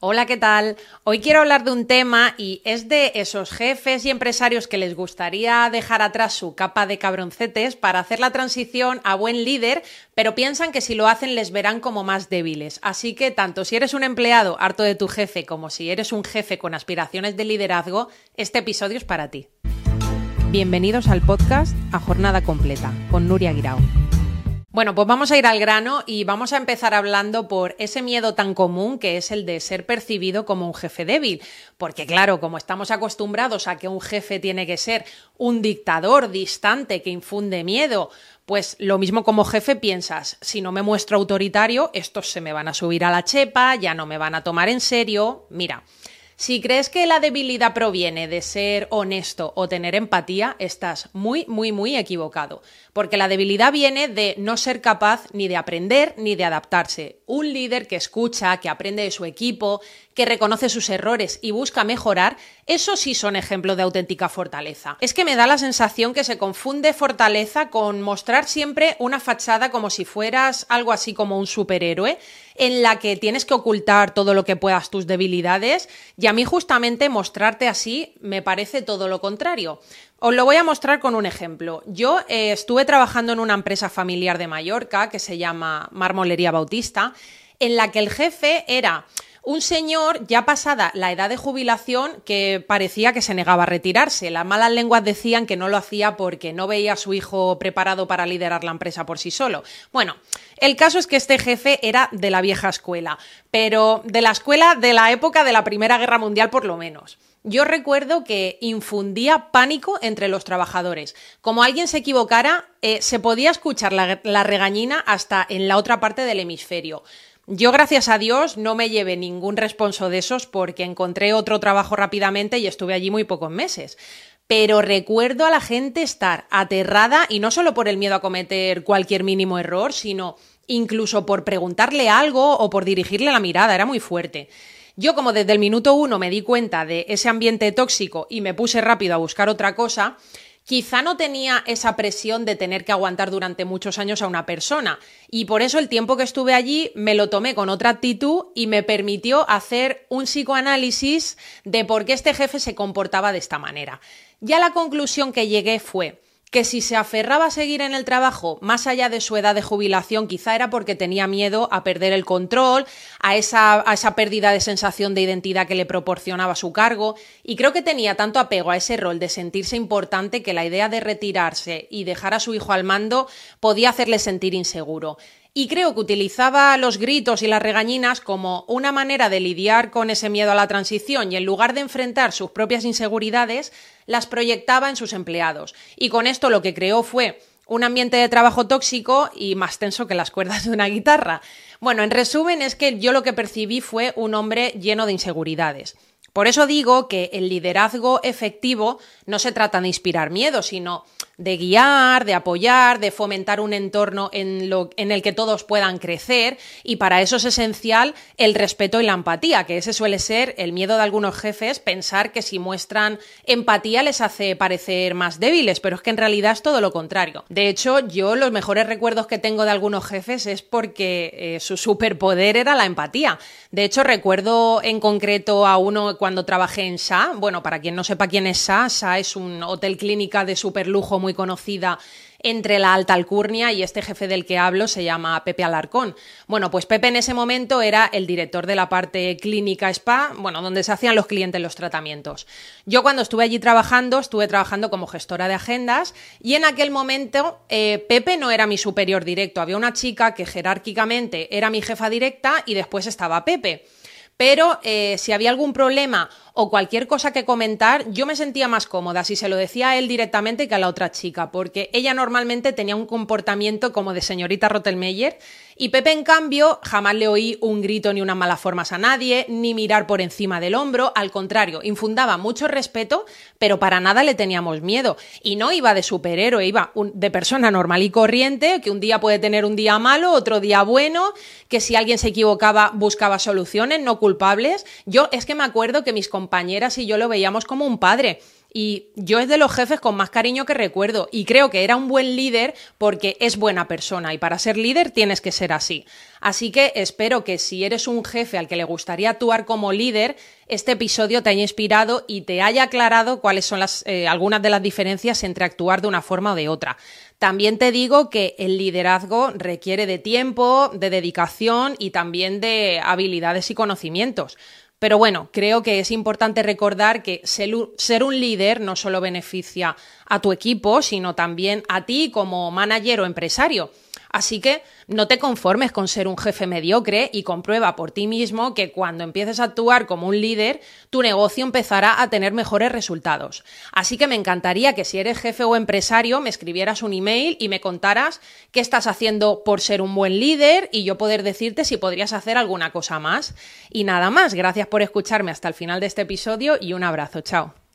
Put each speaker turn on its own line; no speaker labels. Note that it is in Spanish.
Hola, ¿qué tal? Hoy quiero hablar de un tema y es de esos jefes y empresarios que les gustaría dejar atrás su capa de cabroncetes para hacer la transición a buen líder, pero piensan que si lo hacen les verán como más débiles. Así que tanto si eres un empleado harto de tu jefe como si eres un jefe con aspiraciones de liderazgo, este episodio es para ti. Bienvenidos al podcast A Jornada Completa con Nuria Guirao. Bueno, pues vamos a ir al grano y vamos a empezar hablando por ese miedo tan común que es el de ser percibido como un jefe débil. Porque claro, como estamos acostumbrados a que un jefe tiene que ser un dictador distante que infunde miedo, pues lo mismo como jefe piensas, si no me muestro autoritario, estos se me van a subir a la chepa, ya no me van a tomar en serio. Mira, si crees que la debilidad proviene de ser honesto o tener empatía, estás muy, muy, muy equivocado. Porque la debilidad viene de no ser capaz ni de aprender ni de adaptarse. Un líder que escucha, que aprende de su equipo, que reconoce sus errores y busca mejorar, eso sí son ejemplos de auténtica fortaleza. Es que me da la sensación que se confunde fortaleza con mostrar siempre una fachada como si fueras algo así como un superhéroe, en la que tienes que ocultar todo lo que puedas tus debilidades, y a mí justamente mostrarte así me parece todo lo contrario. Os lo voy a mostrar con un ejemplo. Yo eh, estuve trabajando en una empresa familiar de Mallorca que se llama Marmolería Bautista, en la que el jefe era un señor ya pasada la edad de jubilación que parecía que se negaba a retirarse. Las malas lenguas decían que no lo hacía porque no veía a su hijo preparado para liderar la empresa por sí solo. Bueno, el caso es que este jefe era de la vieja escuela, pero de la escuela de la época de la Primera Guerra Mundial por lo menos. Yo recuerdo que infundía pánico entre los trabajadores. Como alguien se equivocara, eh, se podía escuchar la, la regañina hasta en la otra parte del hemisferio. Yo, gracias a Dios, no me llevé ningún responso de esos porque encontré otro trabajo rápidamente y estuve allí muy pocos meses. Pero recuerdo a la gente estar aterrada y no solo por el miedo a cometer cualquier mínimo error, sino incluso por preguntarle algo o por dirigirle la mirada. Era muy fuerte. Yo como desde el minuto uno me di cuenta de ese ambiente tóxico y me puse rápido a buscar otra cosa, quizá no tenía esa presión de tener que aguantar durante muchos años a una persona. Y por eso el tiempo que estuve allí me lo tomé con otra actitud y me permitió hacer un psicoanálisis de por qué este jefe se comportaba de esta manera. Ya la conclusión que llegué fue, que si se aferraba a seguir en el trabajo más allá de su edad de jubilación, quizá era porque tenía miedo a perder el control, a esa, pérdida de sensación de identidad que le proporcionaba su cargo, y creo que tenía tanto apego a ese rol de sentirse importante que la idea de retirarse y dejar a su hijo al mando podía hacerle sentir inseguro. Y creo que utilizaba los gritos y las regañinas como una manera de lidiar con ese miedo a la transición y en lugar de enfrentar sus propias inseguridades, las proyectaba en sus empleados. Y con esto lo que creó fue un ambiente de trabajo tóxico y más tenso que las cuerdas de una guitarra. Bueno, en resumen es que yo lo que percibí fue un hombre lleno de inseguridades. Por eso digo que el liderazgo efectivo no se trata de inspirar miedo, sino de guiar, de apoyar, de fomentar un entorno en, el que todos puedan crecer y para eso es esencial el respeto y la empatía, que ese suele ser el miedo de algunos jefes, pensar que si muestran empatía les hace parecer más débiles, pero es que en realidad es todo lo contrario. De hecho, yo los mejores recuerdos que tengo de algunos jefes es porque eh, su superpoder era la empatía. De hecho, recuerdo en concreto a uno trabajé en SA, bueno, para quien no sepa quién es SA, SA es un hotel clínica de superlujo muy conocida entre la alta alcurnia y este jefe del que hablo se llama Pepe Alarcón. Bueno, pues Pepe en ese momento era el director de la parte clínica spa, bueno, donde se hacían los clientes los tratamientos. Yo cuando estuve allí trabajando, estuve trabajando como gestora de agendas y en aquel momento eh, Pepe no era mi superior directo, había una chica que jerárquicamente era mi jefa directa y después estaba Pepe. Pero eh, si había algún problema o cualquier cosa que comentar, yo me sentía más cómoda si se lo decía a él directamente que a la otra chica, porque ella normalmente tenía un comportamiento como de señorita Rottelmeier y Pepe, en cambio, jamás le oí un grito ni unas malas formas a nadie, ni mirar por encima del hombro, al contrario, infundaba mucho respeto, pero para nada le teníamos miedo. Y no iba de superhéroe, iba de persona normal y corriente, que un día puede tener un día malo, otro día bueno, que si alguien se equivocaba buscaba soluciones, no culpables. Yo es que me acuerdo que mis compañeras y yo lo veíamos como un padre. Y yo es de los jefes con más cariño que recuerdo y creo que era un buen líder porque es buena persona y para ser líder tienes que ser así. Así que espero que si eres un jefe al que le gustaría actuar como líder, este episodio te haya inspirado y te haya aclarado cuáles son eh, algunas de las diferencias entre actuar de una forma o de otra. También te digo que el liderazgo requiere de tiempo, de dedicación y también de habilidades y conocimientos. Pero bueno, creo que es importante recordar que ser un líder no solo beneficia a tu equipo, sino también a ti como manager o empresario. Así que no te conformes con ser un jefe mediocre y comprueba por ti mismo que cuando empieces a actuar como un líder, tu negocio empezará a tener mejores resultados. Así que me encantaría que si eres jefe o empresario me escribieras un email y me contaras qué estás haciendo por ser un buen líder y yo poder decirte si podrías hacer alguna cosa más. Y nada más, gracias por escucharme hasta el final de este episodio y un abrazo, chao.